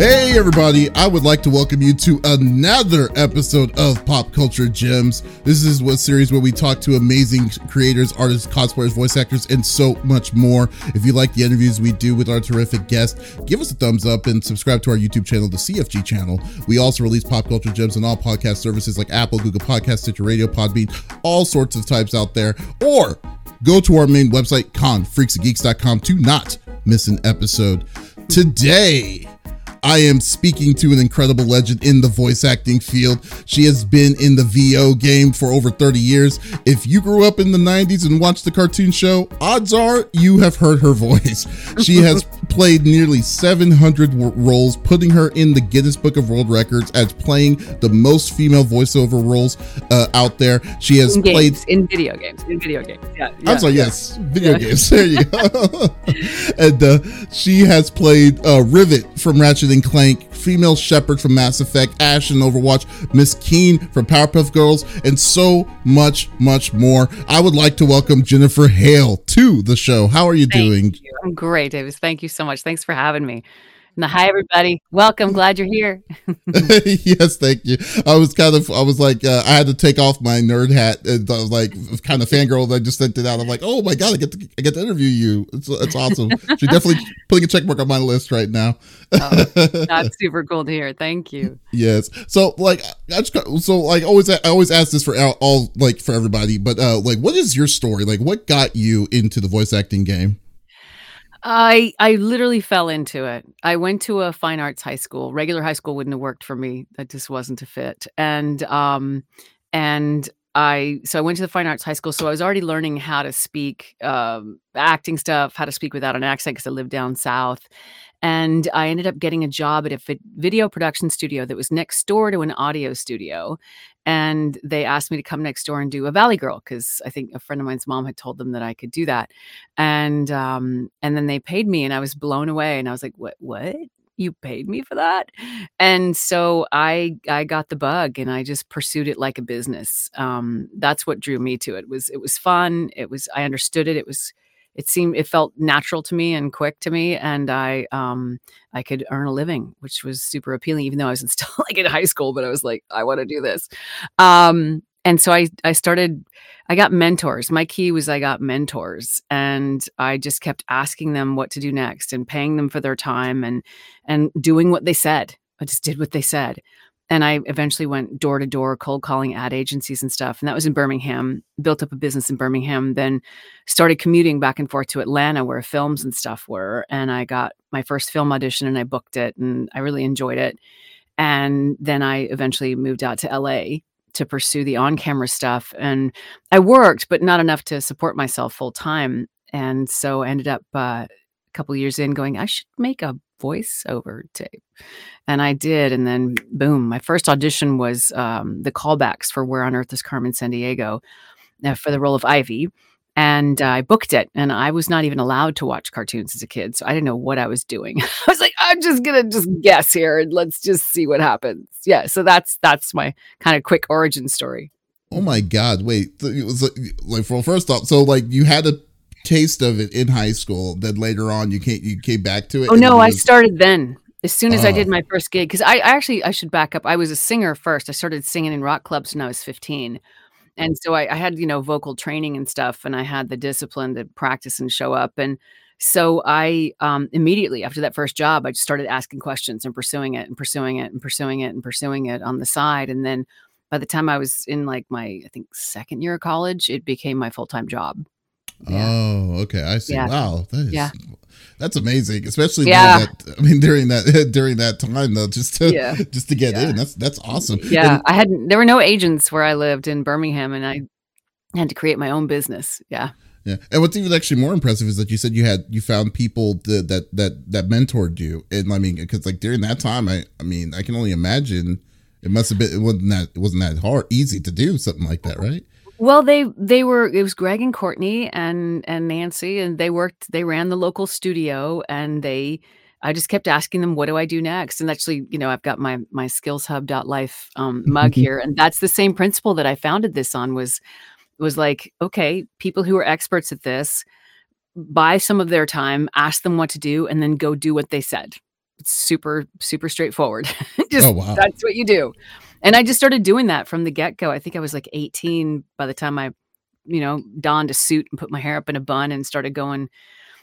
Hey, everybody, I would like to welcome you to another episode of Pop Culture Gems. This is a series where we talk to amazing creators, artists, cosplayers, voice actors, and so much more. If you like the interviews we do with our terrific guests, give us a thumbs up and subscribe to our YouTube channel, the CFG channel. We also release Pop Culture Gems on all podcast services like Apple, Google Podcasts, Stitcher Radio, Podbean, all sorts of types out there. Or go to our main website, confreaksandgeeks.com, to not miss an episode. Today, I am speaking to an incredible legend in the voice acting field. She has been in the VO game for over 30 years. If you grew up in the 90s and watched the cartoon show, odds are you have heard her voice. She has played nearly 700 roles, putting her in the Guinness Book of World Records as playing the most female voiceover roles uh, out there. She has in played in video games. In video games, yeah. yeah I'm sorry, yeah. yes, video yeah. games. There you go. and uh, she has played uh, Rivet from Ratchet and Clank, female Shepard from Mass Effect, Ash in Overwatch, Miss Keane from Powerpuff Girls, and so much, much more. I would like to welcome Jennifer Hale to the show. How are you Thank doing? You. I'm great, Davies. Thank you so much. Thanks for having me. Hi, everybody. Welcome. Glad you're here. yes, thank you. I was kind of, I was like, uh, I had to take off my nerd hat, and I was like, kind of fangirl. I just sent it out. I'm like, oh my god, I get to, I get to interview you. It's, it's awesome. She's definitely putting a check mark on my list right now. oh, that's super cool to hear. Thank you. Yes. So, like, I just, so like, always, I always ask this for all, all like for everybody, but uh, like, what is your story? Like, what got you into the voice acting game? I I literally fell into it. I went to a fine arts high school. Regular high school wouldn't have worked for me. That just wasn't a fit. And um and I so I went to the fine arts high school. So I was already learning how to speak um, acting stuff, how to speak without an accent because I lived down south. And I ended up getting a job at a video production studio that was next door to an audio studio. And they asked me to come next door and do a Valley Girl because I think a friend of mine's mom had told them that I could do that. And um, and then they paid me, and I was blown away. And I was like, "What? What? You paid me for that?" And so I I got the bug, and I just pursued it like a business. Um, that's what drew me to it. Was it was fun? It was I understood it. It was it seemed it felt natural to me and quick to me and i um i could earn a living which was super appealing even though i was still like in high school but i was like i want to do this. Um and so i i started i got mentors. My key was i got mentors and i just kept asking them what to do next and paying them for their time and and doing what they said. I just did what they said and I eventually went door to door cold calling ad agencies and stuff. And that was in Birmingham, built up a business in Birmingham, then started commuting back and forth to Atlanta where films and stuff were. And I got my first film audition and I booked it and I really enjoyed it. And then I eventually moved out to LA to pursue the on camera stuff. And I worked, but not enough to support myself full time. And so I ended up uh, a couple years in going, I should make a voiceover tape. And I did. And then, boom, my first audition was um, the callbacks for Where on Earth is Carmen Sandiego uh, for the role of Ivy. And uh, I booked it, and I was not even allowed to watch cartoons as a kid, so I didn't know what I was doing. I was like, "I'm just gonna just guess here, and let's just see what happens." Yeah, so that's that's my kind of quick origin story. Oh my God! Wait, it was like, well, first off, so like you had a taste of it in high school. Then later on, you can't you came back to it. Oh no, was... I started then. As soon as I did my first gig, because I, I actually I should back up. I was a singer first. I started singing in rock clubs when I was 15. And so I, I had, you know, vocal training and stuff, and I had the discipline to practice and show up. And so I um, immediately after that first job, I just started asking questions and pursuing it and pursuing it and pursuing it and pursuing it on the side. And then by the time I was in like my, I think, second year of college, it became my full time job. Yeah. Oh, okay. I see. Yeah. Wow. That is, Yeah. That's amazing, especially Yeah. that. I mean, during that during that time though, just to Yeah. just to get in. That's that's awesome. Yeah, And- I had there were no agents where I lived in Birmingham, and I had to create my own business. Yeah. yeah. And what's even actually more impressive is that you said you had you found people that that that that mentored you, and I mean, because like during that time, I I mean, I can only imagine it must have been it wasn't that it wasn't that hard easy to do something like that, right? Well, they they were it was Greg and Courtney and and Nancy, and they worked. They ran the local studio, and they. I just kept asking them, "What do I do next?" And actually, you know, I've got my my skillshub.life um, mug here, and that's the same principle that I founded this on. Was was like, okay, people who are experts at this, buy some of their time, ask them what to do, and then go do what they said. It's super super straightforward. just Oh, wow. that's what you do. And I just started doing that from the get-go. I think I was like 18 by the time I, you know, donned a suit and put my hair up in a bun and started going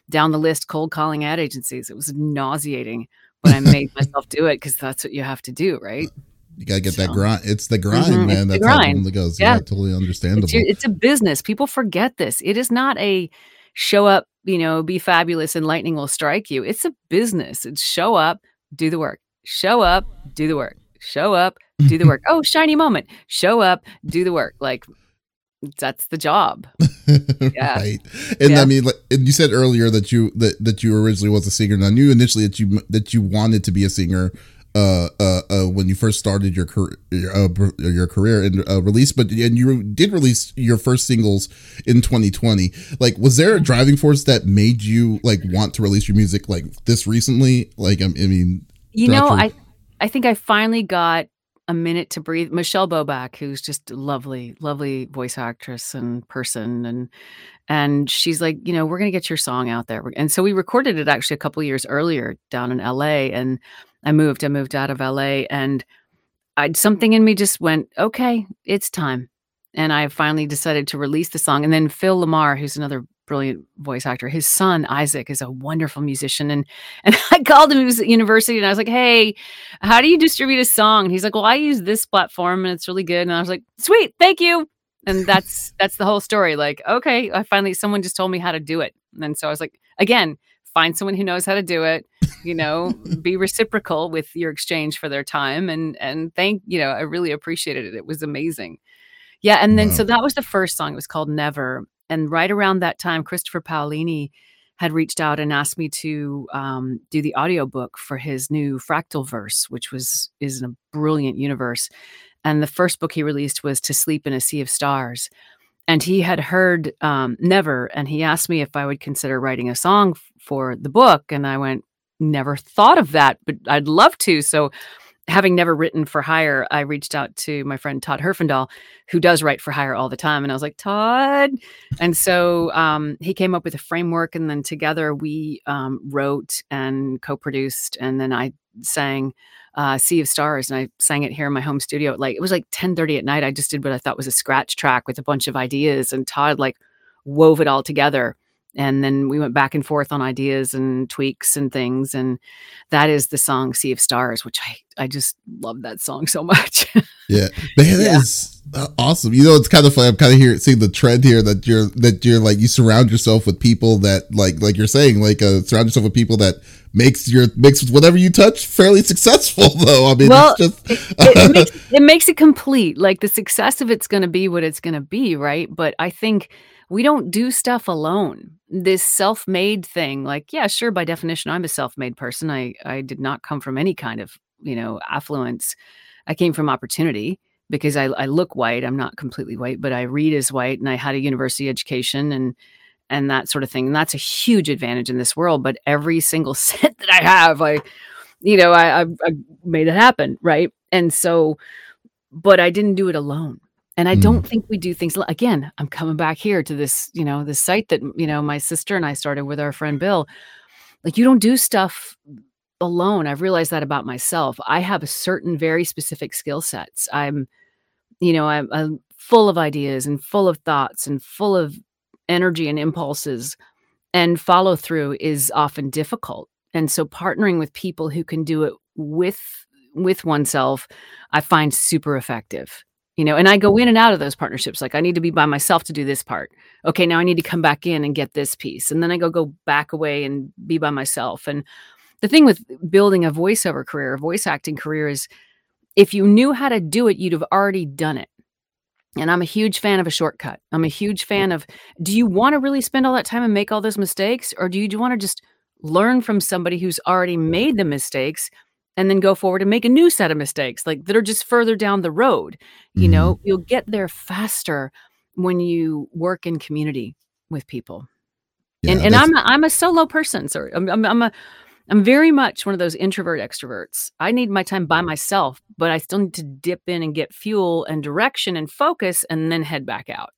down the list cold calling ad agencies. It was nauseating, but I made myself do it because that's what you have to do, right? You gotta get that grind. It's the grind, Mhm, man. it's the That's how it grind. goes. Yeah. Yeah, totally understandable. It's, it's a business. People forget this. It is not a show up, you know, be fabulous and lightning will strike you. It's a business. It's show up, do the work. Show up, do the work. Show up, do the work. Oh, shiny moment. Show up, do the work. Like that's the job. Yeah. right. And Yeah. I mean, like, and you said earlier that you that, that you originally was a singer. And I knew initially that you that you wanted to be a singer. Uh, uh, uh, when you first started your career, uh, your career and uh, release, but and you did release your first singles in 2020. Like, was there a driving force that made you like want to release your music like this recently? Like, I I mean, You know, your- I I think I finally got a minute to breathe. Michelle Boback, who's just a lovely, lovely voice actress and person, and and she's like, you know, we're gonna get your song out there. And so we recorded it actually a couple years earlier down in LA. And I moved, I moved out of LA, and I something in me just went, okay, it's time. And I finally decided to release the song. And then Phil LaMarr, who's another brilliant voice actor, his son Isaac is a wonderful musician, and and I called him. He was at university, and I was like, "Hey, how do you distribute a song?" And he's like, "Well, I use this platform, and it's really good." And I was like, "Sweet, thank you." And that's that's the whole story. Like, okay, I finally someone just told me how to do it, and so I was like, again, find someone who knows how to do it. You know, be reciprocal with your exchange for their time, and and thank you know, I really appreciated it. It was amazing. Yeah, and then Wow. so that was the first song. It was called Never. And right around that time, Christopher Paolini had reached out and asked me to um, do the audiobook for his new Fractalverse, which was is a brilliant universe. And the first book he released was To Sleep in a Sea of Stars. And he had heard um, Never, and he asked me if I would consider writing a song f- for the book. And I went, never thought of that, but I'd love to. So having never written for hire, I reached out to my friend Todd Herfindahl, who does write for hire all the time. And I was like, Todd. And so um, he came up with a framework. And then together we um, wrote and co produced. And then I sang uh, Sea of Stars and I sang it here in my home studio. Like it was like 10 30 at night. I just did what I thought was a scratch track with a bunch of ideas. And Todd like wove it all together. And then we went back and forth on ideas and tweaks and things. And that is the song Sea of Stars, which I, I just love that song so much. Yeah, man, that Yeah. is uh, awesome. You know, it's kind of funny. I'm kind of here seeing the trend here that you're that you're like you surround yourself with people that like like you're saying like uh, surround yourself with people that makes your makes whatever you touch fairly successful. Though I mean, Well, it's just it, it makes it makes it complete. Like the success of it's going to be what it's going to be, right? But I think we don't do stuff alone. This self-made thing, like yeah, sure. By definition, I'm a self-made person. I I did not come from any kind of you know affluence. I came from opportunity because I I look white. I'm not completely white, but I read as white, and I had a university education and and that sort of thing. And that's a huge advantage in this world. But every single cent that I have, I you know, I, I, I made it happen, right? And so, but I didn't do it alone. And I Mm. don't think we do things again. I'm coming back here to this, you know, this site that you know my sister and I started with our friend Bill. Like you don't do stuff alone. I've realized that about myself. I have a certain very specific skill sets. I'm, you know, I'm, I'm full of ideas and full of thoughts and full of energy and impulses and follow through is often difficult and so partnering with people who can do it with with oneself i find super effective you know and i go in and out of those partnerships like i need to be by myself to do this part. Okay now i need to come back in and get this piece. And then i go go back away and be by myself. And the thing with building a voiceover career a voice acting career is if you knew how to do it you'd have already done it. And i'm a huge fan of a shortcut. I'm a huge fan of do you want to really spend all that time and make all those mistakes? Or do you want to just learn from somebody who's already made the mistakes and then go forward and make a new set of mistakes like that are just further down the road you Mhm. know? You'll get there faster when you work in community with people. Yeah, and and i'm a, i'm a solo person sorry. I'm, I'm i'm a i'm very much one of those introvert extroverts. I need my time by myself but i still need to dip in and get fuel and direction and focus and then head back out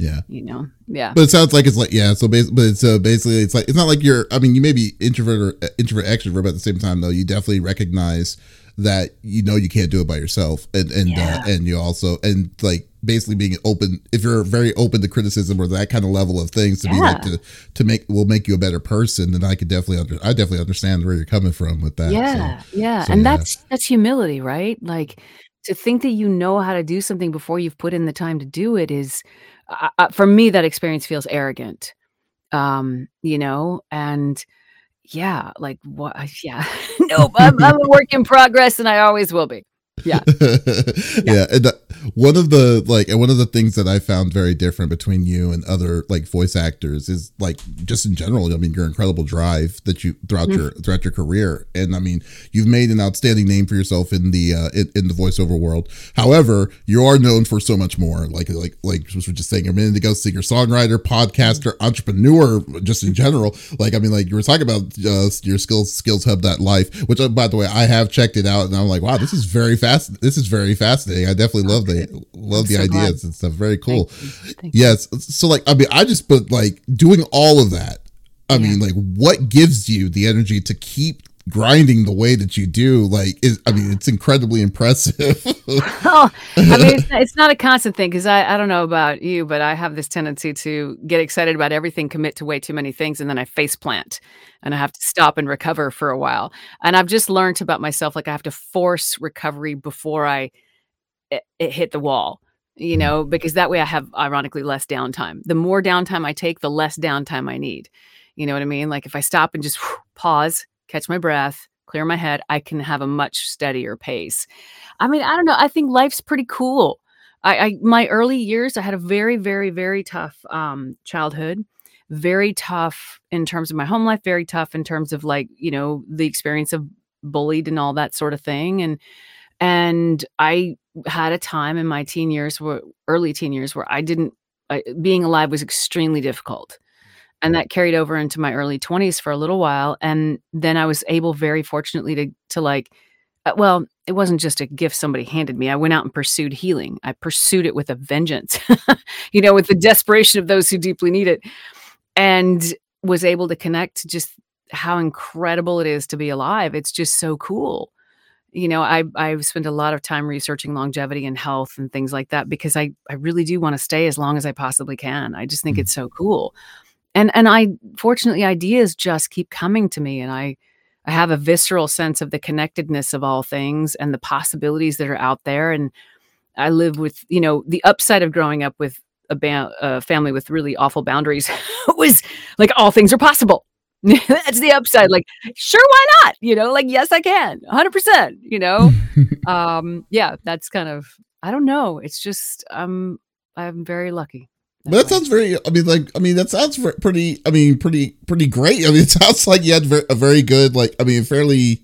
Yeah. You know. Yeah. But it sounds like it's like yeah. So basically, but it's uh, basically it's like it's not like you're. I mean, you may be introvert or uh, introvert extrovert, but at the same time though, you definitely recognize that you know you can't do it by yourself, and and Yeah. uh, and you also and like basically being open. If you're very open to criticism or that kind of level of things to be like to to make will make you a better person, then I could definitely under I definitely understand where you're coming from with that. Yeah, So, yeah, so and yeah. that's that's humility, right? Like to think that you know how to do something before you've put in the time to do it is, uh, uh, for me, that experience feels arrogant. Um, you know, and yeah, like what? Yeah, nope. I'm, I'm a work in progress, and I always will be. Yeah, yeah, and uh, one of the like, and one of the things that I found very different between you and other like voice actors is like just in general. I mean, your incredible drive that you throughout Mhm. your throughout your career, and I mean, you've made an outstanding name for yourself in the uh, in, in the voiceover world. However, you are known for so much more. Like like like we were just saying a minute ago, singer songwriter, podcaster, entrepreneur, just in general. Like I mean, like you were talking about uh, your skills skills hub that life, which uh, by the way, I have checked it out, and I'm like, wow, this is very fast. This is very fascinating. I definitely love the love the so glad. ideas and stuff. Very cool. Thank. Thank. Yes. So like, I mean, I just but like doing all of that. I Yeah. mean, like, what gives you the energy to keep grinding the way that you do? Like, is I mean, it's incredibly impressive. Oh, I mean, it's not, it's not a constant thing because I, I don't know about you, but I have this tendency to get excited about everything, commit to way too many things, and then I face plant and I have to stop and recover for a while. And I've just learned about myself like I have to force recovery before I it, it hit the wall, you know, because that way I have ironically less downtime. The more downtime I take, the less downtime I need. You know what I mean? Like if I stop and just pause, catch my breath, clear my head, I can have a much steadier pace. I mean, I don't know. I think life's pretty cool. I, I my early years, I had a very, very, very tough um, childhood. Very tough in terms of my home life. Very tough in terms of like you know the experience of bullied and all that sort of thing. And and I had a time in my teen years, where early teen years, where I didn't. I, being alive was extremely difficult. And that carried over into my early 20s for a little while and then i was able very fortunately to to like uh, well it wasn't just a gift somebody handed me. I went out and pursued healing. I pursued it with a vengeance you know with the desperation of those who deeply need it and was able to connect to just how incredible it is to be alive. It's just so cool you know i i've spent a lot of time researching longevity and health and things like that because i i really do want to stay as long as i possibly can. I just think Mm. it's so cool. And and i fortunately ideas just keep coming to me and i i have a visceral sense of the connectedness of all things and the possibilities that are out there. And i live with you know the upside of growing up with a, ba- a family with really awful boundaries was like all things are possible that's the upside like sure why not you know like yes i can 100% you know um yeah that's kind of i don't know it's just um i'm very lucky But that sounds very. I mean, like, I mean, that sounds pretty. I mean, pretty, pretty great. I mean, it sounds like you had a very good, like, I mean, fairly.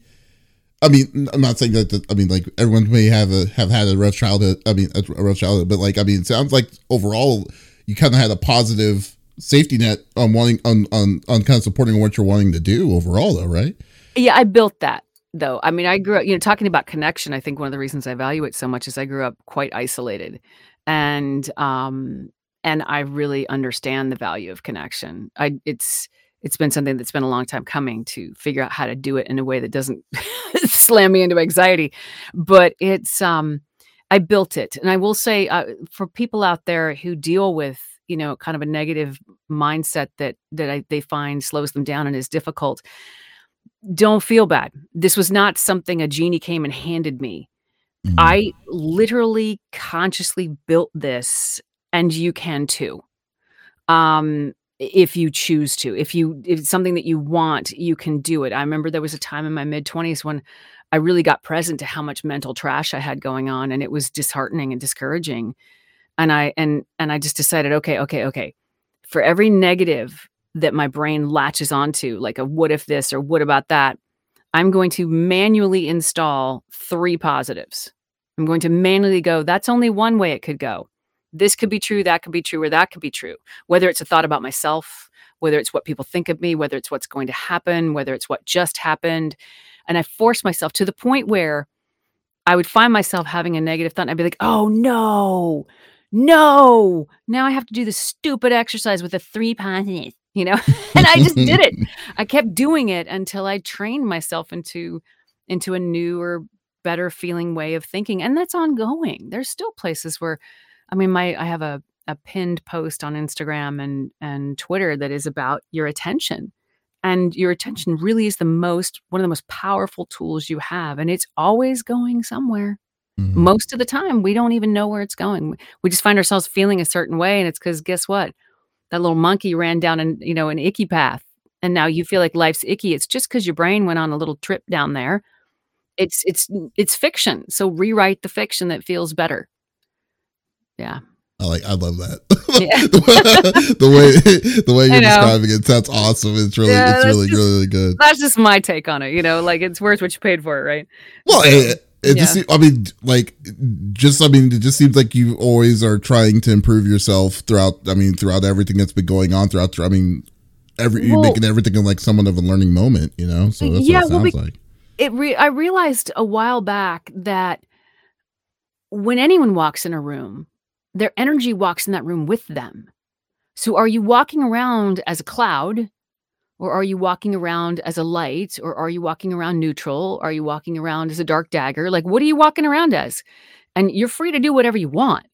I mean, I'm not saying that. The, I mean, like, everyone may have a have had a rough childhood. I mean, a, a rough childhood, but like, I mean, it sounds like overall you kind of had a positive safety net on wanting on on on kind of supporting what you're wanting to do overall, though, right? Yeah, I built that though. I mean, I grew up, you know, talking about connection. I think one of the reasons I value it so much is I grew up quite isolated, and um, and I really understand the value of connection. I it's it's been something that's been a long time coming to figure out how to do it in a way that doesn't slam me into anxiety, but it's um, I built it, and I will say uh, for people out there who deal with you know kind of a negative mindset that that I, they find slows them down and is difficult don't feel bad. This was not something a genie came and handed me. Mhm. I literally consciously built this and you can too. Um if you choose to. If you if it's something that you want, you can do it. I remember there was a time in my mid 20s when I really got present to how much mental trash I had going on and it was disheartening and discouraging. And I and and I just decided okay, okay, okay. For every negative that my brain latches onto, like a what if this or what about that, I'm going to manually install three positives. I'm going to manually go, that's only one way it could go. This could be true, that could be true, or that could be true. Whether it's a thought about myself, whether it's what people think of me, whether it's what's going to happen, whether it's what just happened. And I force myself to the point where I would find myself having a negative thought and I'd be like, oh no, no, now I have to do this stupid exercise with the three positives, you know? and I just did it. I kept doing it until I trained myself into into a newer, better feeling way of thinking. And that's ongoing. There's still places where I mean, my I have a a pinned post on Instagram and and Twitter that is about your attention. And your attention really is the most one of the most powerful tools you have and it's always going somewhere. Mhm. Most of the time, we don't even know where it's going. We just find ourselves feeling a certain way, and it's because guess what? That little monkey ran down an you know, an icky path, and now you feel like life's icky. It's just because your brain went on a little trip down there. It's it's it's fiction, so rewrite the fiction that feels better. Yeah. I like. I love that. Yeah. the way the way you're describing it sounds awesome. It's really Yeah, it's really just- really good. That's just my take on it, you know, like, it's worth what you paid for it, right? Well, it, it just Yeah. se- I mean, like, just I mean, it just seems like you always are trying to improve yourself throughout. I mean, throughout everything that's been going on throughout. I mean, every you're making everything like somewhat of a learning moment. You know, so that's Yeah, what it well, sounds we- like. It re I realized a while back that when anyone walks in a room, their energy walks in that room with them. So are you walking around as a cloud or are you walking around as a light or are you walking around neutral? Are you walking around as a dark dagger? Like what are you walking around as? And you're free to do whatever you want,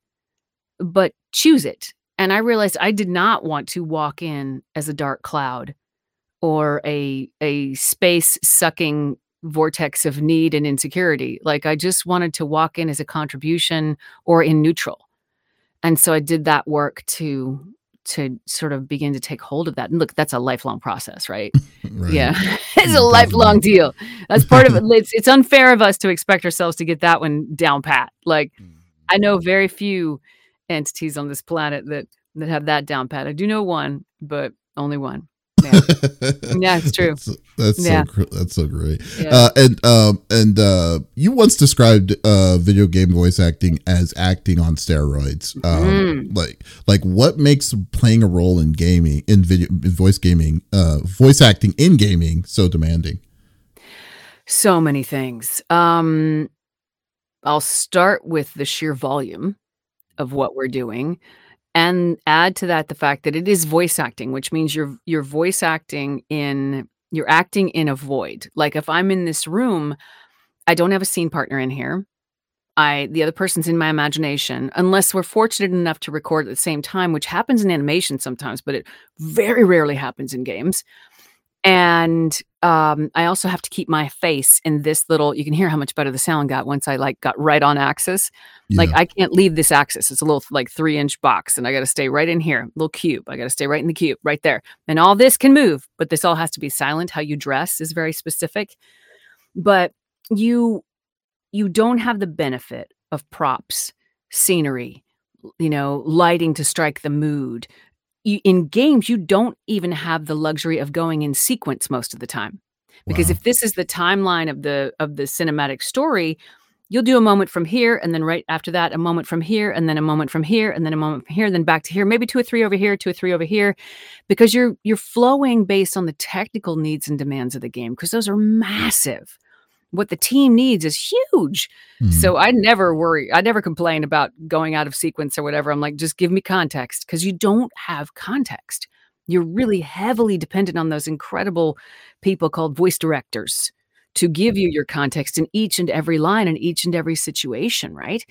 but choose it. And I realized I did not want to walk in as a dark cloud or a a space sucking vortex of need and insecurity. Like I just wanted to walk in as a contribution or in neutral. And so I did that work to to sort of begin to take hold of that. And look, that's a lifelong process, right? Right. Yeah. it's a mm, lifelong deal. That's part of it. It's, it's unfair of us to expect ourselves to get that one down pat. Like I know mm. very few entities on this planet that that have that down pat. I do know one, but only one. Yeah. It's true. That's, that's Yeah. so that's so great. Yeah. Uh, and um and uh, you once described uh, video game voice acting as acting on steroids. Um, Mm. Like like what makes playing a role in gaming in video in voice gaming uh, voice acting in gaming so demanding? So many things. Um, I'll start with the sheer volume of what we're doing and add to that the fact that it is voice acting, which means you're you're voice acting in you're acting in a void. Like if I'm in this room, I don't have a scene partner in here. I the other person's in my imagination, unless we're fortunate enough to record at the same time, which happens in animation sometimes, but it very rarely happens in games. And um, I also have to keep my face in this little. You can hear how much better the sound got once I like got right on axis. Like I can't leave this axis. It's a little like three inch box, and I got to stay right in here, little cube. I got to stay right in the cube, right there. And all this can move, but this all has to be silent. How you dress is very specific, but you you don't have the benefit of props, scenery, you know, lighting to strike the mood. You, in games, you don't even have the luxury of going in sequence most of the time because Wow. if this is the timeline of the of the cinematic story you'll do a moment from here and then right after that a moment from here and then a moment from here and then a moment from here then back to here maybe two or three over here two or three over here because you're you're flowing based on the technical needs and demands of the game because those are massive what the team needs is huge Mhm. so I never worry. I never complain about going out of sequence or whatever. I'm like, just give me context because you don't have context. You're really heavily dependent on those incredible people called voice directors to give you your context in each and every line and each and every situation, right?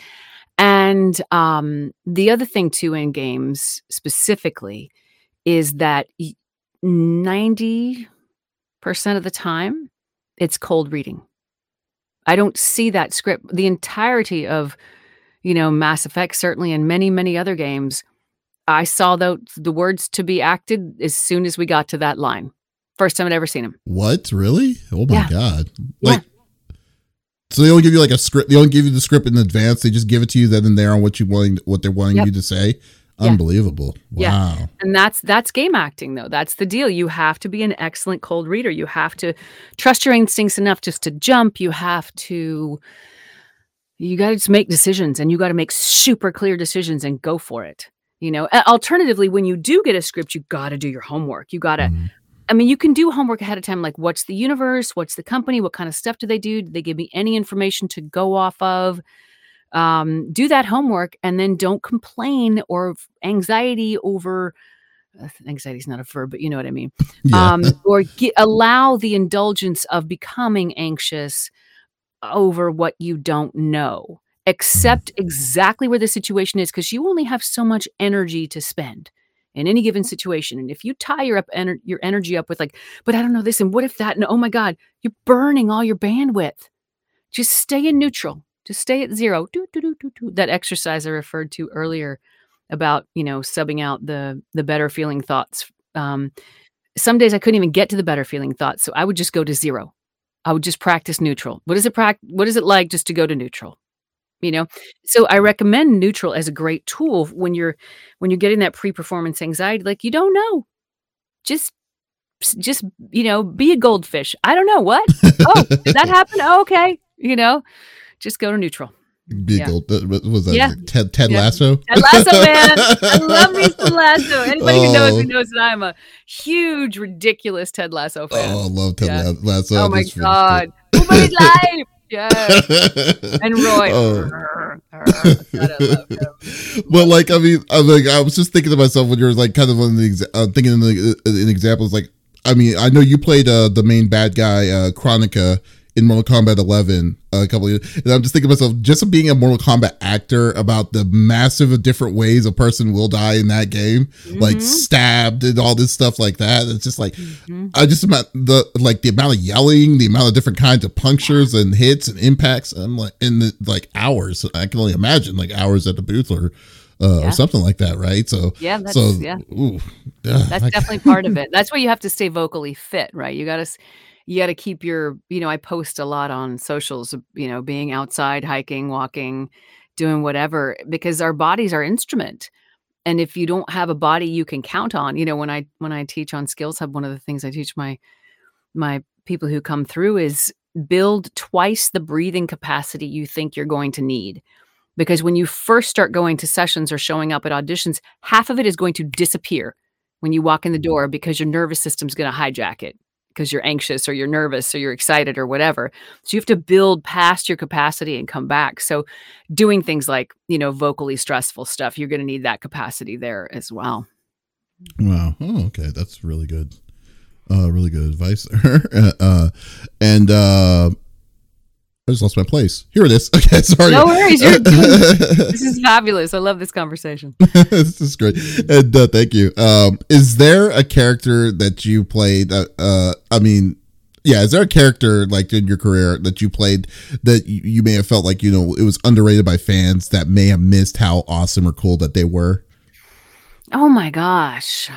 And um, the other thing too in games specifically is that 90% of the time it's cold reading. I don't see that script. The entirety of, you know, Mass Effect, certainly, and many, many other games, I saw the the words to be acted as soon as we got to that line. First time I'd ever seen them. What really? Oh my Yeah. god! Yeah. Like, so they don't give you like a script. They don't give you the script in advance. They just give it to you then and there on what you wanting, what they're wanting Yep. you to say. Yeah. Unbelievable! Yeah. Wow. And that's that's game acting though. That's the deal. You have to be an excellent cold reader. You have to trust your instincts enough just to jump. You have to you got to just make decisions and you got to make super clear decisions and go for it. You know, alternatively when you do get a script, you got to do your homework. You got to Mhm. I mean, you can do homework ahead of time like what's the universe? What's the company? What kind of stuff do they do? Do they give me any information to go off of? Um, do that homework and then don't complain or anxiety over uh, anxiety is not a verb, but you know what I mean. Yeah. Um, or ge- allow the indulgence of becoming anxious over what you don't know. Accept exactly where the situation is because you only have so much energy to spend in any given situation. And if you tie your up ener- your energy up with like, but I don't know this, and what if that, and oh my God, you're burning all your bandwidth. Just stay in neutral. Just stay at zero. Do, do, do, do, do. That exercise I referred to earlier about you know subbing out the the better feeling thoughts. Um, some days I couldn't even get to the better feeling thoughts, so I would just go to zero. I would just practice neutral. What is it What is it like just to go to neutral? You know, so I recommend neutral as a great tool when you're when you're getting that pre-performance anxiety. Like you don't know, just just you know, be a goldfish. I don't know what. Oh, did that happen? Oh, okay. You know, just go to neutral. Big yeah. uh, was that? Yeah. Ted, Ted Yeah. Lasso? Ted Lasso, man. I love me some Lasso. Anybody who knows Oh. me knows that I'm a huge, ridiculous Ted Lasso fan. Oh, I love Ted Yeah. Lasso. Oh, my God. Nobody's life. Yes. And Roy. Oh. God, I love him. well, like I mean, I was like I was just thinking to myself when you were like kind of on the exa- uh, thinking in the in examples. Like, I mean, I know you played uh, the main bad guy, uh, Kronika, in Mortal Kombat 11 a couple of years, and I'm just thinking myself, just being a Mortal Kombat actor, about the massive different ways a person will die in that game, like Mhm. stabbed and all this stuff like that. It's just like Mhm. I just about the like the amount of yelling, the amount of different kinds of punctures and hits and impacts. I'm like in the like hours. I can only imagine like hours at the booth or uh, Yeah. or something like that, right? So Yeah, that's so yeah. ooh, That's I- definitely part of it. That's why you have to stay vocally fit, right? You got to you got to keep your, you know, I post a lot on socials, you know, being outside, hiking, walking, doing whatever because our bodies are instrument. And if you don't have a body you can count on, you know, when I when I teach on Skills Hub, one of the things I teach my my people who come through is build twice the breathing capacity you think you're going to need. Because when you first start going to sessions or showing up at auditions, half of it is going to disappear when you walk in the mm-hmm. door because your nervous system's going to hijack it because you're anxious or you're nervous or you're excited or whatever. So you have to build past your capacity and come back. So doing things like, you know, vocally stressful stuff, you're going to need that capacity there as well. wow. Oh, okay, that's really good. Uh, really good advice. uh, and uh, I just lost my place. Here it is. Okay, sorry. No worries. You're this is fabulous. I love this conversation. this is great and uh, thank you um is there a character that you played uh, uh i mean yeah is there a character like in your career that you played that you, you may have felt like you know it was underrated by fans that may have missed how awesome or cool that they were Oh my gosh.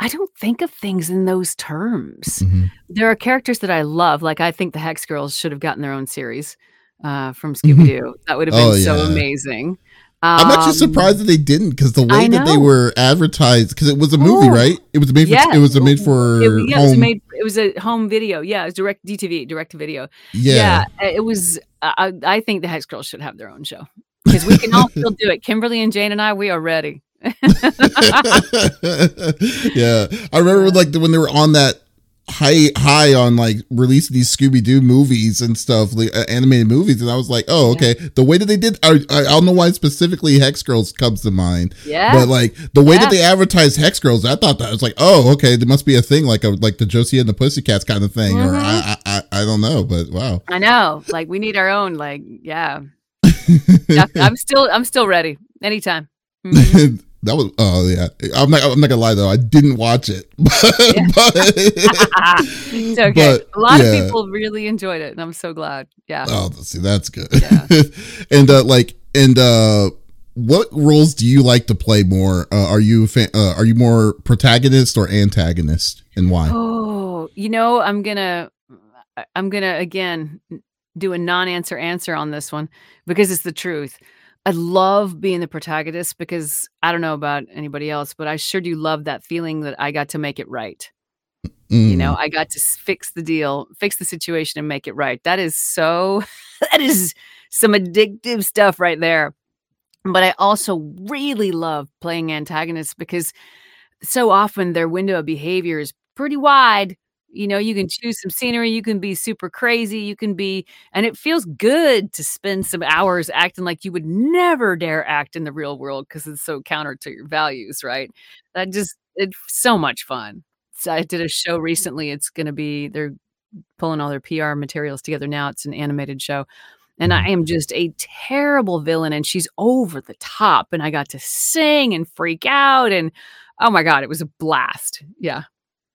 I don't think of things in those terms. Mhm. There are characters that I love. Like I think the Hex Girls should have gotten their own series uh, from Scooby Doo. That would have been Oh, so yeah. amazing. i'm actually Um, surprised that they didn't because the way that they were advertised because it was a movie Oh. right it was made for Yeah. it was a made for It, yeah, it was home made. It was a home video. Yeah, it was direct DTV, direct to video. yeah, uh, it was. I, I think the Hex Girls should have their own show because we can all still do it. Kimberly and Jane and I, we are ready. yeah, I remember like when they were on that high high on like releasing these Scooby Doo movies and stuff, like uh, animated movies, and I was like, oh, okay. The way that they did, I, I I don't know why specifically Hex Girls comes to mind, Yeah, but like the way Yeah. that they advertised Hex Girls, I thought that I was like, oh, okay, there must be a thing like a like the Josie and the Pussycats kind of thing, or Mhm. I, I I I don't know, but wow. I know. Like we need our own. Like yeah. Yeah, I'm still. I'm still ready. Anytime. Mhm. That was oh yeah. I'm not I'm not gonna lie though, I didn't watch it, but, Yeah. but it's okay. But, a lot yeah. of people really enjoyed it, and I'm so glad. Yeah. Oh, see, that's good. Yeah. and uh, like, and uh, what roles do you like to play more? Uh, are you fan, uh, are you more protagonist or antagonist, and why? Oh, you know, I'm gonna, I'm gonna again do a non-answer answer on this one because it's the truth. I love being the protagonist because I don't know about anybody else, but I sure do love that feeling that I got to make it right. You Mm. know, I got to fix the deal, fix the situation, and make it right. That is so, that is some addictive stuff right there. But I also really love playing antagonists because so often their window of behavior is pretty wide. You know, you can choose some scenery, you can be super crazy, you can be and it feels good to spend some hours acting like you would never dare act in the real world because it's so counter to your values, right? That just it's so much fun. So I did a show recently, it's gonna be they're pulling all their PR materials together now, it's an animated show, and I Mhm. am just a terrible villain, and she's over the top, and I got to sing and freak out, and oh my god, it was a blast. Yeah.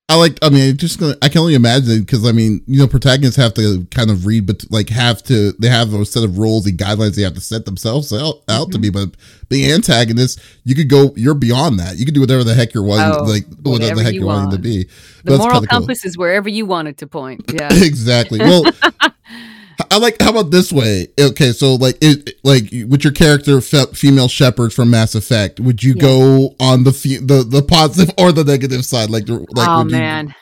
I like. I mean, just gonna. I can only imagine because I mean, you know, protagonists have to kind of read, but like have to. They have a set of rules and guidelines they have to set themselves out, out to mm-hmm. be. But being antagonists, you could go. You're beyond that. You could do whatever the heck you're wanting, Oh, like whatever the heck you you're wanting to be. The That's moral kinda cool. compass is wherever you want it to point. Yeah. exactly. Well, I like. How about this way? Okay, so like it, like with your character, fe- female Shepard from Mass Effect, would you Yeah. go on the fe- the the positive or the negative side? Like, the- like oh would you- man.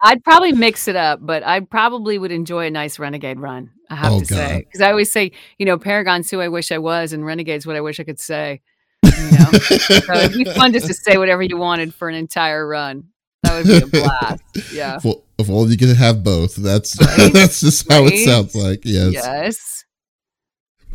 I'd probably mix it up, but I probably would enjoy a nice renegade run. I have Oh, to say, because I always say, you know, Paragon's who I wish I was, and Renegade's what I wish I could say. You know, so it'd be fun just to say whatever you wanted for an entire run. That would be a blast. Yeah. If, o- if only you could have both. That's Right? that's just how it sounds like. Yes. Yes.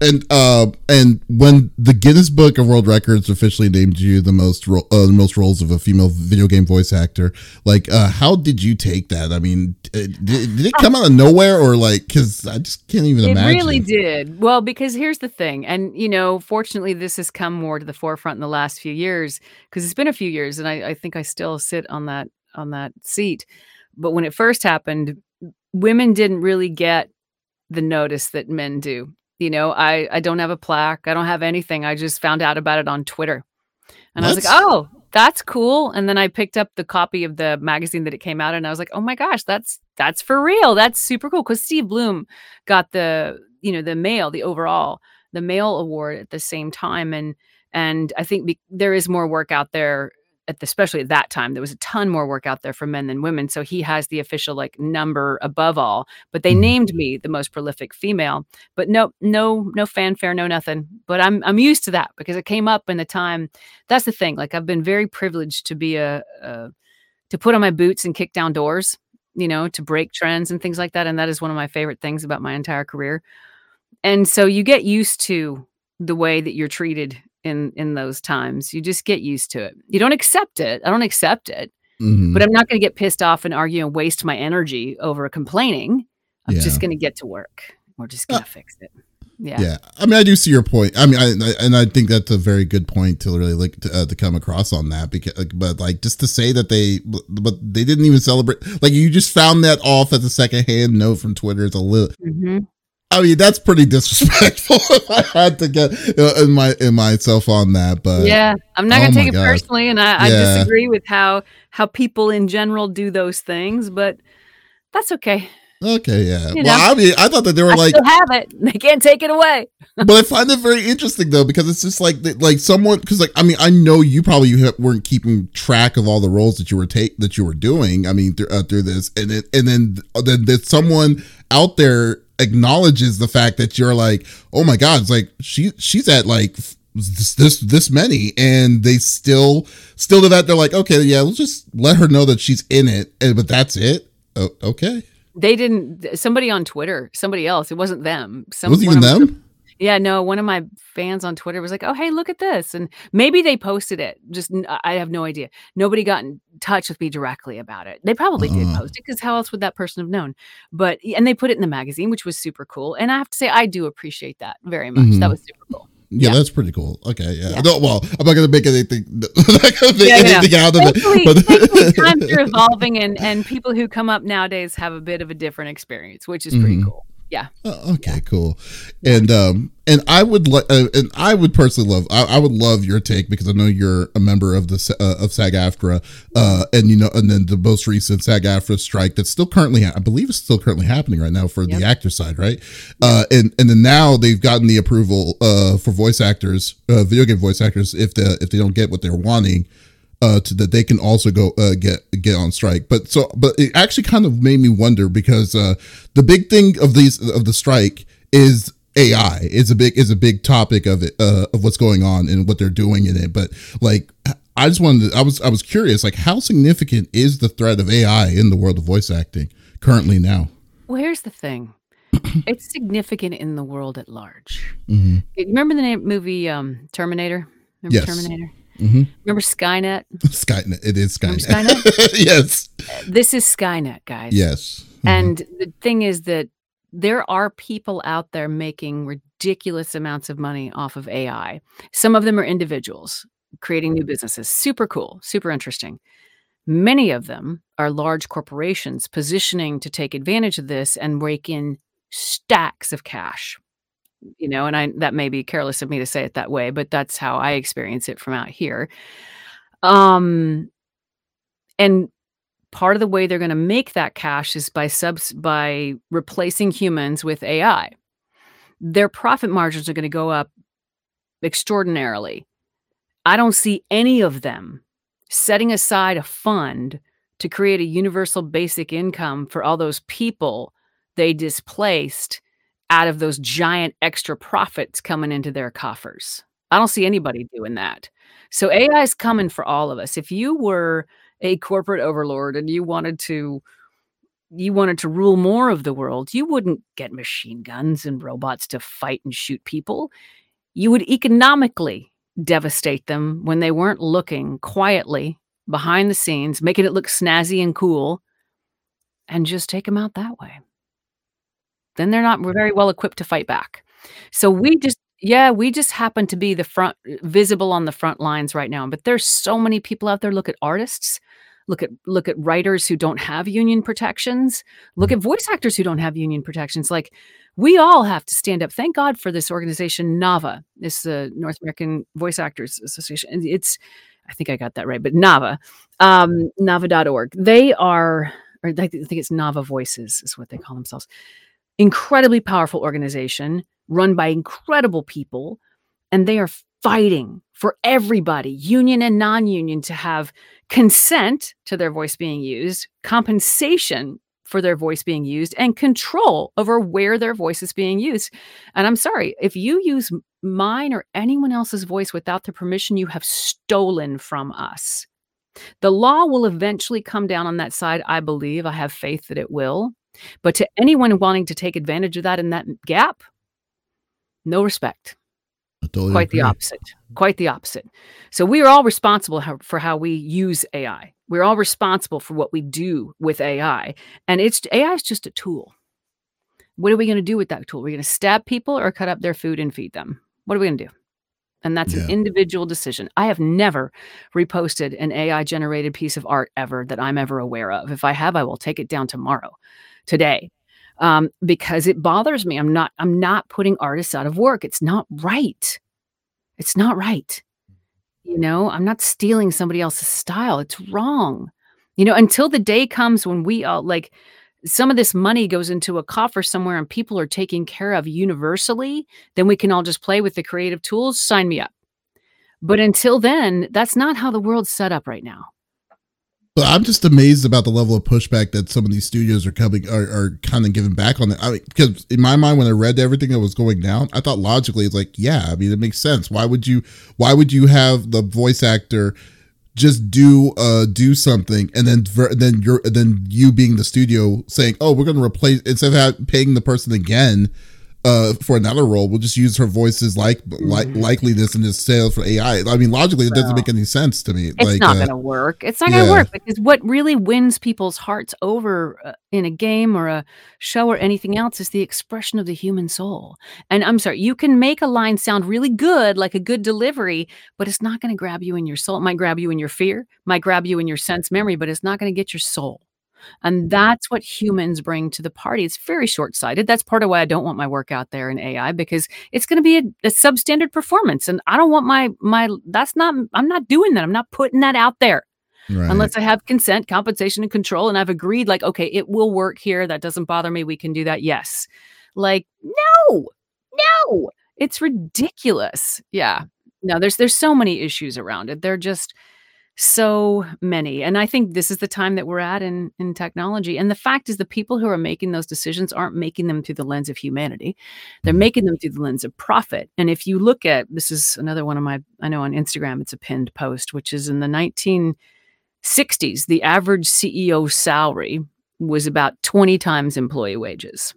And uh, and when the Guinness Book of World Records officially named you the most ro- uh, the most roles of a female video game voice actor, like, uh, how did you take that? I mean, uh, did, did it come out of nowhere or like? Because I just can't even It imagine. It really did. Well, because here's the thing, and you know, fortunately, this has come more to the forefront in the last few years because it's been a few years, and I, I think I still sit on that on that seat. But when it first happened, women didn't really get the notice that men do. You know, I I don't have a plaque, I don't have anything. I just found out about it on Twitter, and I was like, oh. That's cool. And then I picked up the copy of the magazine that it came out, and I was like, "Oh my gosh, that's that's for real. That's super cool." Because Steve Blum got the you know the male the overall the male award at the same time and and i think be, there is more work out there at the, especially at that time there was a ton more work out there for men than women so he has the official like number above all but they Mhm. named me the most prolific female but no no no fanfare no nothing but i'm i'm used to that because it came up in the time that's the thing like i've been very privileged to be a, a to put on my boots and kick down doors you know to break trends and things like that and that is one of my favorite things about my entire career and so you get used to the way that you're treated in in those times you just get used to it you don't accept it i don't accept it Mhm. but i'm not going to get pissed off and argue and waste my energy over complaining i'm Yeah. just going to get to work we're just going to fix it yeah. yeah. I mean, I do see your point. I mean, I, I and I think that's a very good point to really like to, uh, to come across on that because, like, but like just to say that they, but they didn't even celebrate. Like, you just found that off as a secondhand note from Twitter. It's a little. Mhm. I mean, that's pretty disrespectful. if I had to get uh, in my in myself on that, but yeah i'm not oh going to take it God. personally and I, I disagree with how how people in general do those things but that's okay Okay, yeah. You well, know. I mean, I thought that they were i like, still have it they can't take it away but I find it very interesting though because it's just like that- like someone because like I mean I know you probably you weren't keeping track of all the roles that you were take that you were doing. I mean through, uh, through this and it, and then then that someone out there acknowledges the fact that you're like oh my god it's like she she's at like this this this many and they still still to that they're like okay yeah let's just let her know that she's in it but that's it oh, okay They didn't. Somebody on Twitter, somebody else. It wasn't them. Some, it one even them Yeah, no. One of my fans on Twitter was like, "Oh, hey, look at this," and maybe they posted it. Just I have no idea. Nobody got in touch with me directly about it. They probably did Uh-huh. post it because how else would that person have known? But and they put it in the magazine, which was super cool. And I have to say, I do appreciate that very much. Mhm. That was super cool. Yeah, Yeah. that's pretty cool. Okay, yeah. Yeah. No, well, I'm not gonna make anything, not gonna make Yeah, yeah. anything out of it. But thankfully times are evolving, and and people who come up nowadays have a bit of a different experience, which is pretty Mhm. cool. Yeah. Oh, okay, cool. And um, and I would like, uh, and I would personally love, I, I would love your take because I know you're a member of the uh, of SAG-AFTRA, uh, and you know, and then the most recent SAG-AFTRA strike that's still currently, I believe, it's still currently happening right now for Yep. the actor side, right? Uh, and and then now they've gotten the approval uh for voice actors, uh, video game voice actors, if the if they don't get what they're wanting. Uh, to that they can also go uh, get get on strike. But so, but it actually kind of made me wonder because uh, the big thing of these of the strike is AI is a big is a big topic of it uh, of what's going on and what they're doing in it. But like, I just wanted to, I was I was curious like how significant is the threat of AI in the world of voice acting currently now? Well, here's the thing. it's significant in the world at large. Mm-hmm. Remember the name, movie um, Terminator? Remember yes. Terminator? Mm-hmm. Remember Skynet? Skynet. It is Skynet. Skynet? yes. This is Skynet, guys. Yes. Mm-hmm. And the thing is that there are people out there making ridiculous amounts of money off of AI. Some of them are individuals creating new businesses. Super cool, super interesting. Many of them are large corporations positioning to take advantage of this and rake in stacks of cash. You know, and I that may be careless of me to say it that way, but that's how I experience it from out here. Um and part of the way they're going to make that cash is by subs by replacing humans with AI. Their profit margins are going to go up extraordinarily. I don't see any of them setting aside a fund to create a universal basic income for all those people they displaced out of those giant extra profits coming into their coffers. I don't see anybody doing that. So AI is coming for all of us. If you were a corporate overlord and you wanted to you wanted to rule more of the world, you wouldn't get machine guns and robots to fight and shoot people. You would economically devastate them when they weren't looking quietly behind the scenes, making it look snazzy and cool, and just take them out that way. Then they're not very well equipped to fight back. So we just yeah, we just happen to be the front visible on the front lines right now. But there's so many people out there. Look at artists, look at look at writers who don't have union protections, look at voice actors who don't have union protections. Like we all have to stand up. Thank God for this organization, NAVA. This the North American Voice Actors Association. It's I think I got that right, but NAVA, um, NAVA.org. They are, or I think it's NAVA Voices is what they call themselves. Incredibly powerful organization run by incredible people, and they are fighting for everybody, union and non union, to have consent to their voice being used, compensation for their voice being used, and control over where their voice is being used. And I'm sorry, if you use mine or anyone else's voice without their permission, you have stolen from us. The law will eventually come down on that side, I believe. I have faith that it will. But to anyone wanting to take advantage of that in that gap, no respect. Totally Quite agree. the opposite. Quite the opposite. So we are all responsible for how we use AI. We're all responsible for what we do with AI, and it's AI is just a tool. What are we going to do with that tool? We're going to stab people or cut up their food and feed them. What are we going to do? And that's yeah. an individual decision. I have never reposted an AI generated piece of art ever that I'm ever aware of. If I have, I will take it down tomorrow, today um, because it bothers me. I'm not I'm not putting artists out of work. It's not right. It's not right. You know, I'm not stealing somebody else's style. It's wrong. You know, until the day comes when we all like some of this money goes into a coffer somewhere and people are taken care of universally, then we can all just play with the creative tools. Sign me up. But until then, that's not how the world's set up right now. But I'm just amazed about the level of pushback that some of these studios are coming are, are kind of giving back on it. I mean, because in my mind, when I read everything that was going down, I thought logically it's like, yeah, I mean, it makes sense. Why would you? Why would you have the voice actor just do uh do something and then then you're then you being the studio saying, oh, we're going to replace instead of paying the person again uh, for another role, we'll just use her voice's like like mm-hmm. likeliness and just sales for AI. I mean, logically, it doesn't make any sense to me. It's like, not uh, going to work. It's not yeah. going to work because what really wins people's hearts over uh, in a game or a show or anything else is the expression of the human soul. And I'm sorry, you can make a line sound really good, like a good delivery, but it's not going to grab you in your soul. It might grab you in your fear, might grab you in your sense memory, but it's not going to get your soul. And that's what humans bring to the party. It's very short sighted. That's part of why I don't want my work out there in AI because it's going to be a, a substandard performance. And I don't want my, my, that's not, I'm not doing that. I'm not putting that out there. Right. Unless I have consent, compensation, and control, and I've agreed, like, okay, it will work here. That doesn't bother me. We can do that. Yes. Like, no, no, it's ridiculous. Yeah. No, there's there's so many issues around it. They're just so many and i think this is the time that we're at in in technology and the fact is the people who are making those decisions aren't making them through the lens of humanity. They're mm-hmm. making them through the lens of profit and if you look at this is another one of my i know on instagram it's a pinned post which is in the 1960s the average ceo salary was about 20 times employee wages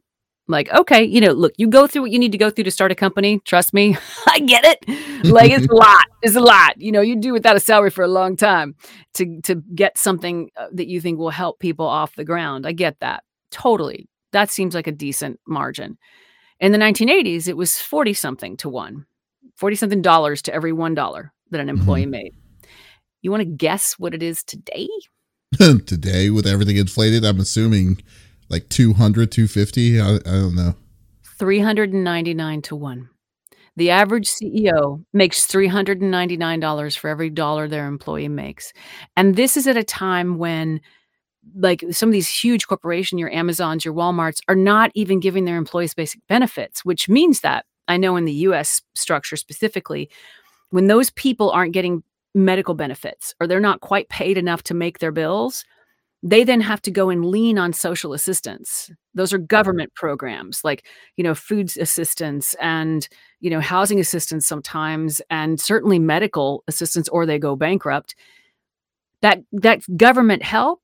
like okay you know look you go through what you need to go through to start a company trust me i get it. Like it's a lot it's a lot you know you do without a salary for a long time to to get something uh, that you think will help people off the ground i get that totally that seems like a decent margin. In the 1980s it was 40 something to 1 40 something dollars to every one dollar that an employee mm-hmm. made. You want to guess what it is today? Today with everything inflated i'm assuming like 200 250 I, I don't know. 399 to 1 the average ceo makes $399 for every dollar their employee makes. And this is at a time when like some of these huge corporations your amazons your walmarts are not even giving their employees basic benefits which means that i know in the us structure specifically when those people aren't getting medical benefits or they're not quite paid enough to make their bills they then have to go and lean on social assistance. Those are mm-hmm. government programs like you know food assistance and you know housing assistance sometimes and certainly medical assistance or they go bankrupt. That that government help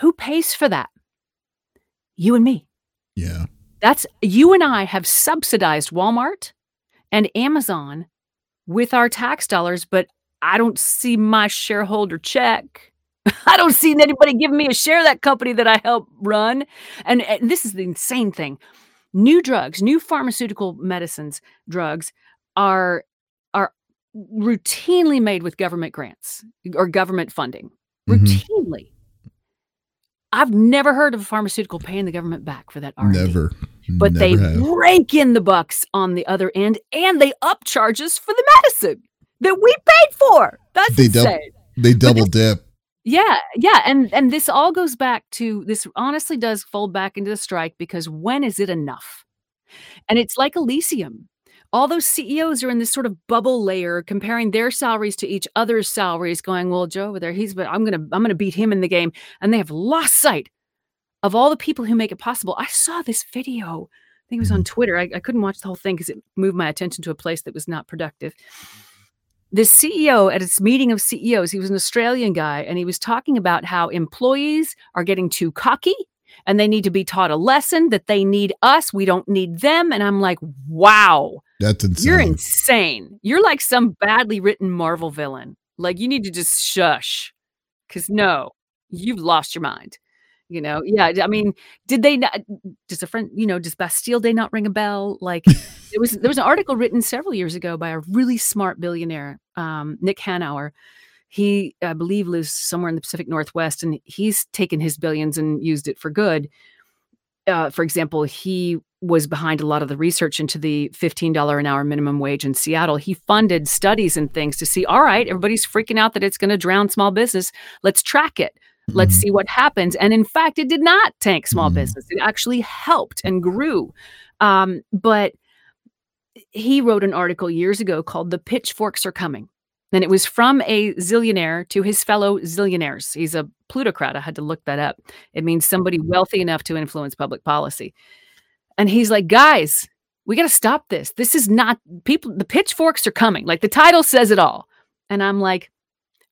who pays for that? You and me. Yeah. That's you and i have subsidized walmart and amazon with our tax dollars but i don't see my shareholder check I don't see anybody giving me a share of that company that I help run. And, and this is the insane thing. New drugs, new pharmaceutical medicines, drugs are are routinely made with government grants or government funding. Mm-hmm. Routinely. I've never heard of a pharmaceutical paying the government back for that R&D. Never. But never they have. rake in the bucks on the other end and they up charges for the medicine that we paid for. That's they insane. Dou- they double dip. Yeah, yeah, and and this all goes back to this honestly does fold back into the strike because when is it enough? And it's like Elysium. All those CEOs are in this sort of bubble layer comparing their salaries to each other's salaries going, "Well, Joe over there, he's but I'm going to I'm going to beat him in the game." And they have lost sight of all the people who make it possible. I saw this video. I think it was on mm-hmm. Twitter. I, I couldn't watch the whole thing because it moved my attention to a place that was not productive this CEO at its meeting of CEOs, he was an Australian guy, and he was talking about how employees are getting too cocky and they need to be taught a lesson that they need us. We don't need them. And I'm like, wow. That's insane. You're insane. You're like some badly written Marvel villain. Like you need to just shush. Cause no, you've lost your mind. You know, yeah. I mean, did they not? Does a friend, you know, does Bastille Day not ring a bell? Like, there was there was an article written several years ago by a really smart billionaire, um, Nick Hanauer. He, I believe, lives somewhere in the Pacific Northwest, and he's taken his billions and used it for good. Uh, for example, he was behind a lot of the research into the $15 an hour minimum wage in Seattle. He funded studies and things to see, all right, everybody's freaking out that it's going to drown small business. Let's track it. Let's mm-hmm. see what happens. And in fact, it did not tank small mm-hmm. business. It actually helped and grew. Um, but he wrote an article years ago called The Pitchforks Are Coming. And it was from a zillionaire to his fellow zillionaires. He's a plutocrat. I had to look that up. It means somebody wealthy enough to influence public policy. And he's like, guys, we got to stop this. This is not people, the pitchforks are coming. Like the title says it all. And I'm like,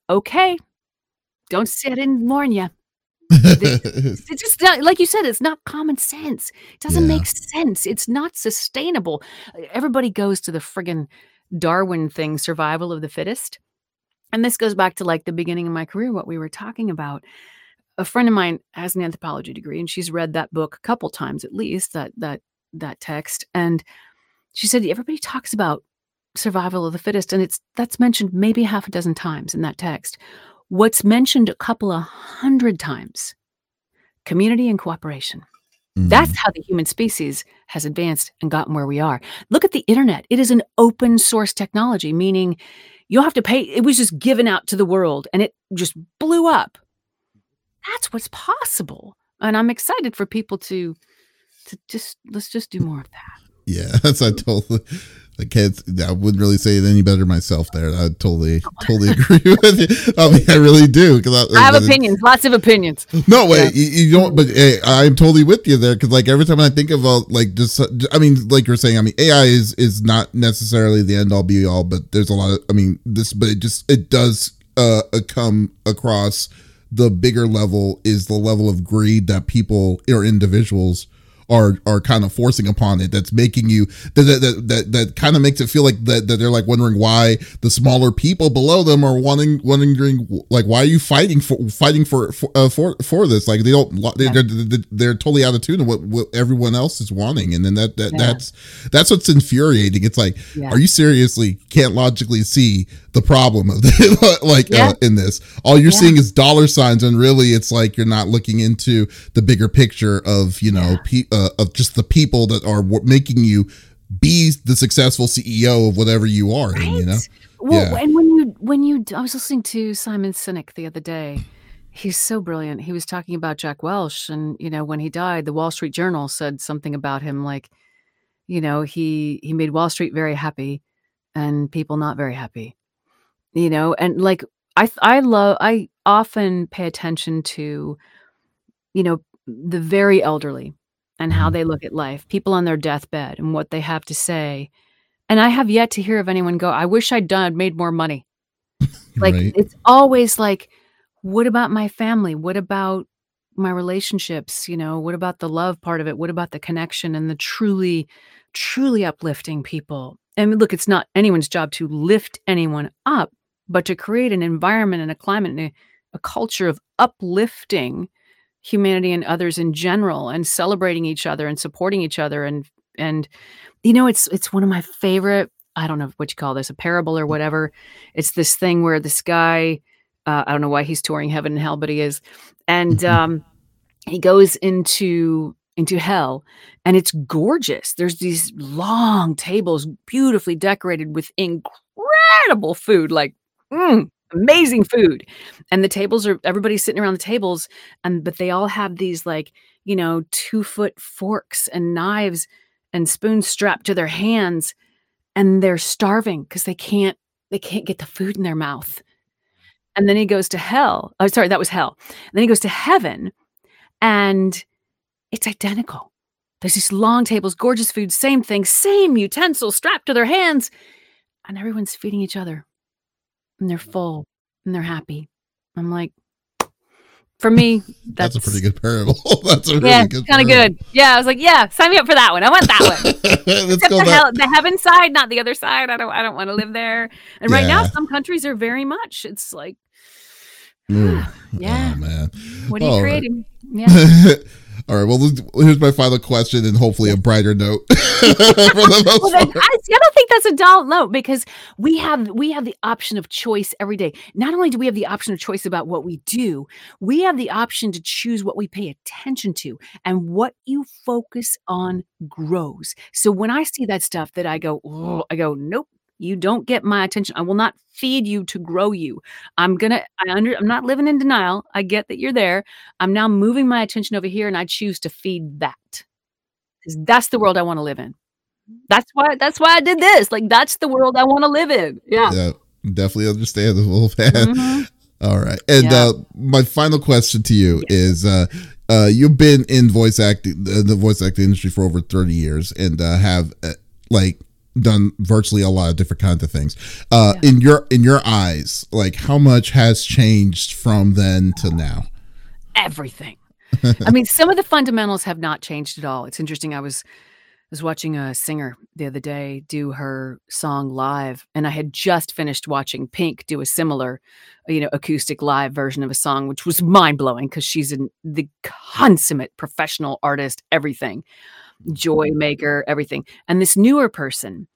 okay, don't say I didn't warn you. it's just not, like you said, it's not common sense. It doesn't yeah. make sense. It's not sustainable. Everybody goes to the friggin' Darwin thing, survival of the fittest. And this goes back to like the beginning of my career, what we were talking about. A friend of mine has an anthropology degree and she's read that book a couple times at least, that that that text. And she said everybody talks about survival of the fittest, and it's that's mentioned maybe half a dozen times in that text. What's mentioned a couple of hundred times community and cooperation. Mm-hmm. That's how the human species has advanced and gotten where we are. Look at the internet. It is an open source technology, meaning you'll have to pay. It was just given out to the world and it just blew up. That's what's possible. And I'm excited for people to to just let's just do more of that. Yeah, that's I totally I can't. I wouldn't really say it any better myself. There, I totally, totally agree with you. I mean, I really do because I, I, have opinions, lots of opinions. No way, yeah. you, you, don't. But hey, I'm totally with you there because, like, every time I think about like just, I mean, like you're saying, I mean, AI is is not necessarily the end all be all, but there's a lot of, I mean, this, but it just it does uh come across the bigger level is the level of greed that people or individuals are are kind of forcing upon it that's making you that that that, that kind of makes it feel like that, that they're like wondering why the smaller people below them are wanting wondering like why are you fighting for fighting for for uh, for, for this like they don't they're, they're, they're, totally out of tune of what, what everyone else is wanting and then that, that yeah. that's that's what's infuriating it's like yeah. are you seriously can't logically see the problem of the, like uh, yeah. uh, in this all you're seeing is dollar signs and really it's like you're not looking into the bigger picture of you know pe- uh, of just the people that are making you be the successful CEO of whatever you are. Right? you know. Well, yeah. and when you when you I was listening to Simon Sinek the other day. He's so brilliant. He was talking about Jack Welch, and you know when he died, the Wall Street Journal said something about him like, you know, he he made Wall Street very happy, and people not very happy. You know, and like I I love I often pay attention to, you know, the very elderly and how mm-hmm. they look at life, people on their deathbed and what they have to say. And I have yet to hear of anyone go, I wish I'd done made more money. like right. it's always like, what about my family? What about my relationships? You know, what about the love part of it? What about the connection and the truly, truly uplifting people? And look, it's not anyone's job to lift anyone up, but to create an environment and a climate and a, a culture of uplifting humanity and others in general and celebrating each other and supporting each other and and you know it's it's one of my favorite i don't know what you call this a parable or whatever. It's this thing where this guy uh, i don't know why he's touring heaven and hell but he is and mm-hmm. um he goes into into hell and it's gorgeous. There's these long tables beautifully decorated with incredible food like mm, amazing food and the tables are everybody's sitting around the tables and but they all have these like you know two foot forks and knives and spoons strapped to their hands and they're starving because they can't they can't get the food in their mouth. And then he goes to hell oh sorry that was hell. And then he goes to heaven and it's identical. There's these long tables gorgeous food same thing same utensils strapped to their hands and everyone's feeding each other and they're full and they're happy. I'm like, for me, that's, that's a pretty good parable. that's a really yeah, good kind of good. Yeah, I was like, yeah, sign me up for that one. I want that one. Go the, hell, the heaven side, not the other side. I don't. I don't want to live there. And yeah. right now, some countries are very much. It's like, yeah. Oh, man. What are you creating? Right. Yeah. All right. Well, here's my final question, and hopefully a brighter note. well, then, I, I, don't think that's a dull note because we have we have the option of choice every day. Not only do we have the option of choice about what we do, we have the option to choose what we pay attention to, and what you focus on grows. So when I see that stuff, that I go, oh, I go, nope, you don't get my attention. I will not feed you to grow you. I'm gonna. I under. I'm not living in denial. I get that you're there. I'm now moving my attention over here, and I choose to feed that because that's the world I want to live in. That's why. That's why I did this. Like that's the world I want to live in. Yeah. Yeah. Definitely understandable, man. Mm-hmm. All right. And yeah. uh, my final question to you yeah. is uh, uh, you've been in voice acting, the voice acting industry for over 30 years and uh, have uh, like done virtually a lot of different kinds of things. Uh, yeah. In your in your eyes, like how much has changed from then to now? Everything. I mean, some of the fundamentals have not changed at all. It's interesting. I was was watching a singer the other day do her song live, and I had just finished watching Pink do a similar, you know, acoustic live version of a song, which was mind blowing because she's an, the consummate professional artist, everything joy maker, everything. And this newer person,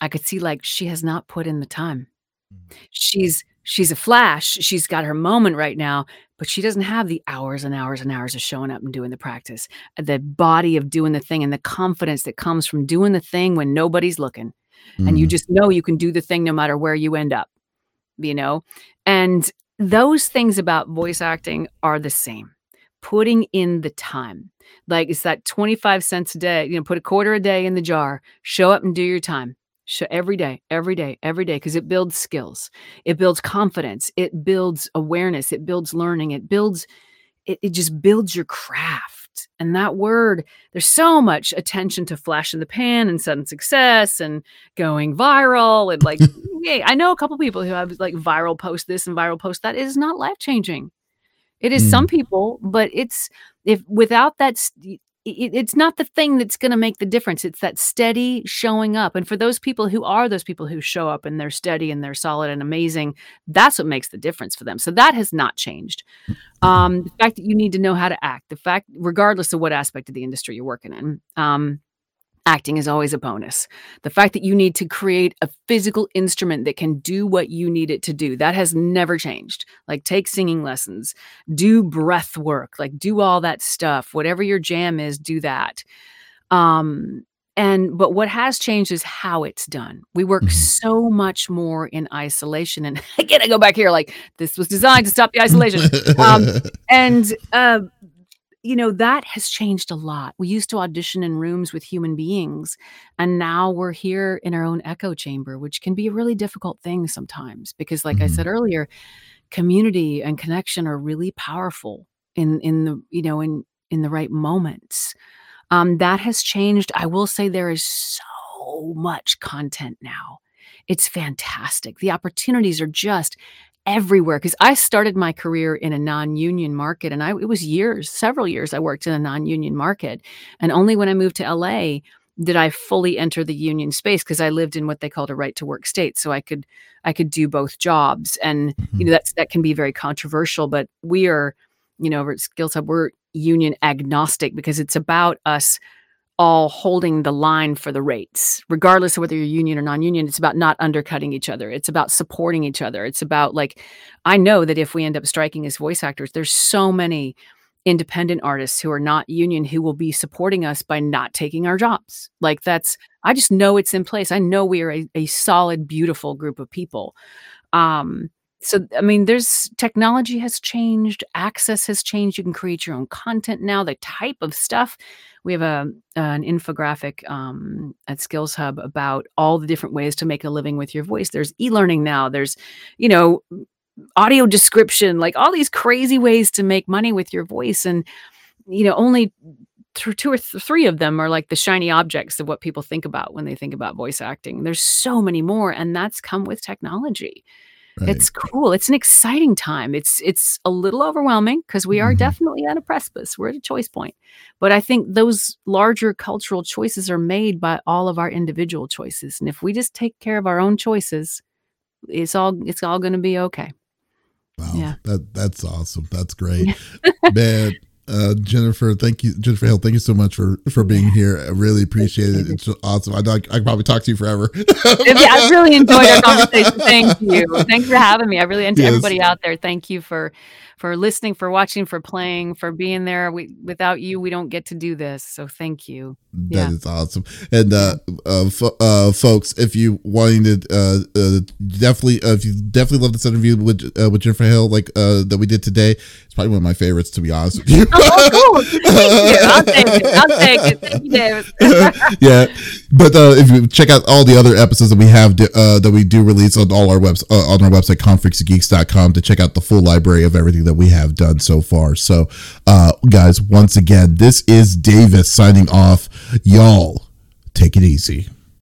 I could see like she has not put in the time. Mm. She's she's a flash. She's got her moment right now, but she doesn't have the hours and hours and hours of showing up and doing the practice. The body of doing the thing and the confidence that comes from doing the thing when nobody's looking. Mm. And you mm. just know you can do the thing no matter where you end up. You know? And those things about voice acting are the same. Putting in the time. Like it's that 25 cents a day, you know, put a quarter a day in the jar, show up and do your time. every day, every day, every day, because it builds skills, it builds confidence, it builds awareness, it builds learning, it builds, it, it just builds your craft. And that word, there's so much attention to flash in the pan and sudden success and going viral. And like, yeah, I know a couple people who have like viral post this and viral post that. It is not life changing. It is mm. some people, but it's if without that it, it's not the thing that's going to make the difference. It's that steady showing up. And for those people who are those people who show up and they're steady and they're solid and amazing, that's what makes the difference for them. So that has not changed. Um, the fact that you need to know how to act, the fact, regardless of what aspect of the industry you're working in, um, acting is always a bonus. The fact that you need to create a physical instrument that can do what you need it to do, that has never changed. Like take singing lessons, do breath work, like do all that stuff. Whatever your jam is, do that. Um and but what has changed is how it's done. We work mm-hmm. so much more in isolation and again I go back here like this was designed to stop the isolation. um and uh you know, that has changed a lot. We used to audition in rooms with human beings, and now we're here in our own echo chamber, which can be a really difficult thing sometimes because, like mm-hmm. I said earlier, community and connection are really powerful in in the you know in in the right moments. Um, that has changed. I will say there is so much content now. It's fantastic. The opportunities are just everywhere because I started my career in a non-union market and I it was years, several years I worked in a non-union market. And only when I moved to LA did I fully enter the union space because I lived in what they called a right to work state. So I could I could do both jobs. And mm-hmm. you know that's that can be very controversial, but we are, you know, over at Skills Hub, we're union agnostic because it's about us all holding the line for the rates, regardless of whether you're union or non union. It's about not undercutting each other. It's about supporting each other. It's about, like, I know that if we end up striking as voice actors, there's so many independent artists who are not union who will be supporting us by not taking our jobs. Like, that's, I just know it's in place. I know we are a, a solid, beautiful group of people. Um, so i mean there's technology has changed access has changed you can create your own content now the type of stuff. We have a an infographic um, at skills hub about all the different ways to make a living with your voice. There's e-learning now there's you know audio description like all these crazy ways to make money with your voice and you know only two or th- three of them are like the shiny objects of what people think about when they think about voice acting. There's so many more and that's come with technology Right. It's cool. It's an exciting time. It's it's a little overwhelming because we are mm-hmm. definitely at a precipice. We're at a choice point. But I think those larger cultural choices are made by all of our individual choices. And if we just take care of our own choices, it's all it's all going to be okay. Wow. Yeah. That that's awesome. That's great. Man, uh, Jennifer, thank you, Jennifer Hale. Thank you so much for for being here. I really appreciate it. It's awesome. I I could probably talk to you forever. yeah, I really enjoyed our conversation. Thank you. Thanks for having me. I really enjoy yes. everybody out there. Thank you for for listening, for watching, for playing, for being there. We without you, we don't get to do this. So thank you. That yeah. is awesome. And uh, uh, uh, folks, if you wanting to uh, uh definitely, uh, if you definitely love this interview with uh, with Jennifer Hale, like uh, that we did today, it's probably one of my favorites, to be honest with you. oh, cool. Thank you. I'll take it. I'll take it. Thank you, David. yeah, but uh, if you check out all the other episodes that we have uh, that we do release on all our webs uh, on our website, confreaksgeeks.com, to check out the full library of everything that we have done so far. So, uh, guys, once again, this is Davies signing off. Y'all, take it easy.